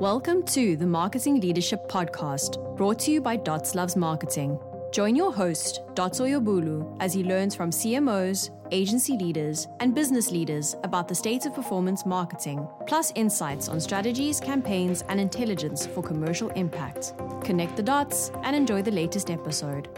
Welcome to the Marketing Leadership Podcast, brought to you by Dots Loves Marketing. Join your host, Dots Oyebolu, as he learns from CMOs, agency leaders, and business leaders about the state of performance marketing, plus insights on strategies, campaigns, and intelligence for commercial impact. Connect the dots and enjoy the latest episode.